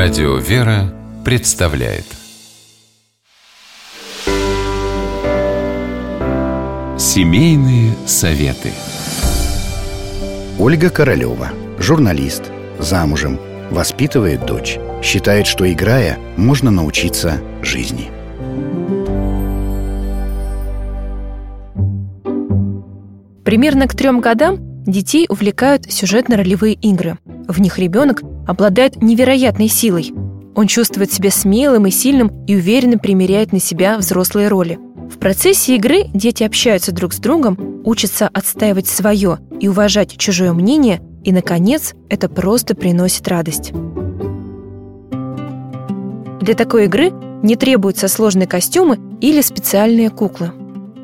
Радио «Вера» представляет Семейные советы Ольга Королева, журналист, замужем, воспитывает дочь. Считает, что играя, можно научиться жизни. Примерно к трем годам детей увлекают сюжетно-ролевые игры. В них ребенок обладает невероятной силой. Он чувствует себя смелым и сильным и уверенно примеряет на себя взрослые роли. В процессе игры дети общаются друг с другом, учатся отстаивать свое и уважать чужое мнение, и, наконец, это просто приносит радость. Для такой игры не требуются сложные костюмы или специальные куклы.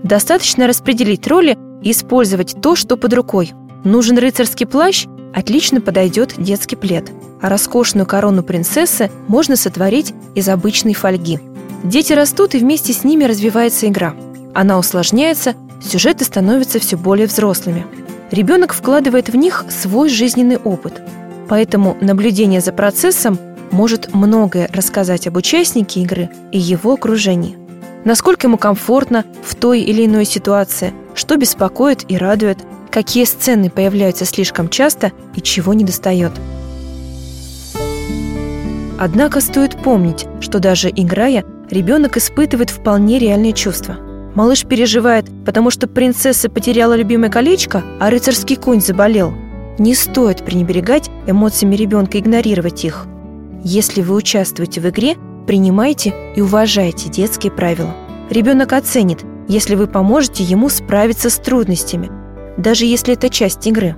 Достаточно распределить роли и использовать то, что под рукой. Нужен рыцарский плащ, отлично подойдет детский плед, а роскошную корону принцессы можно сотворить из обычной фольги. Дети растут, и вместе с ними развивается игра. Она усложняется, сюжеты становятся все более взрослыми. Ребенок вкладывает в них свой жизненный опыт. Поэтому наблюдение за процессом может многое рассказать об участнике игры и его окружении. Насколько ему комфортно в той или иной ситуации, что беспокоит и радует, какие сцены появляются слишком часто и чего недостает. Однако стоит помнить, что даже играя, ребенок испытывает вполне реальные чувства. Малыш переживает, потому что принцесса потеряла любимое колечко, а рыцарский конь заболел. Не стоит пренебрегать эмоциями ребенка, игнорировать их. Если вы участвуете в игре, принимайте и уважайте детские правила. Ребенок оценит, если вы поможете ему справиться с трудностями, даже если это часть игры.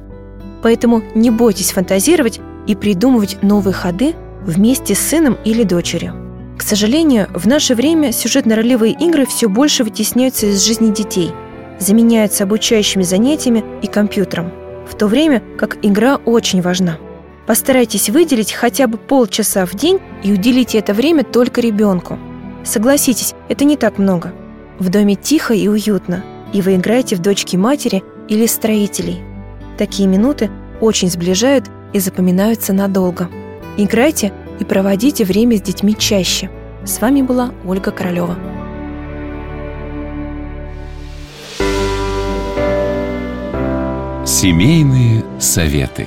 Поэтому не бойтесь фантазировать и придумывать новые ходы вместе с сыном или дочерью. К сожалению, в наше время сюжетно-ролевые игры все больше вытесняются из жизни детей, заменяются обучающими занятиями и компьютером, в то время как игра очень важна. Постарайтесь выделить хотя бы полчаса в день и уделите это время только ребенку. Согласитесь, это не так много. В доме тихо и уютно, и вы играете в дочки матери или строителей. Такие минуты очень сближают и запоминаются надолго. Играйте и проводите время с детьми чаще. С вами была Ольга Королева. Семейные советы.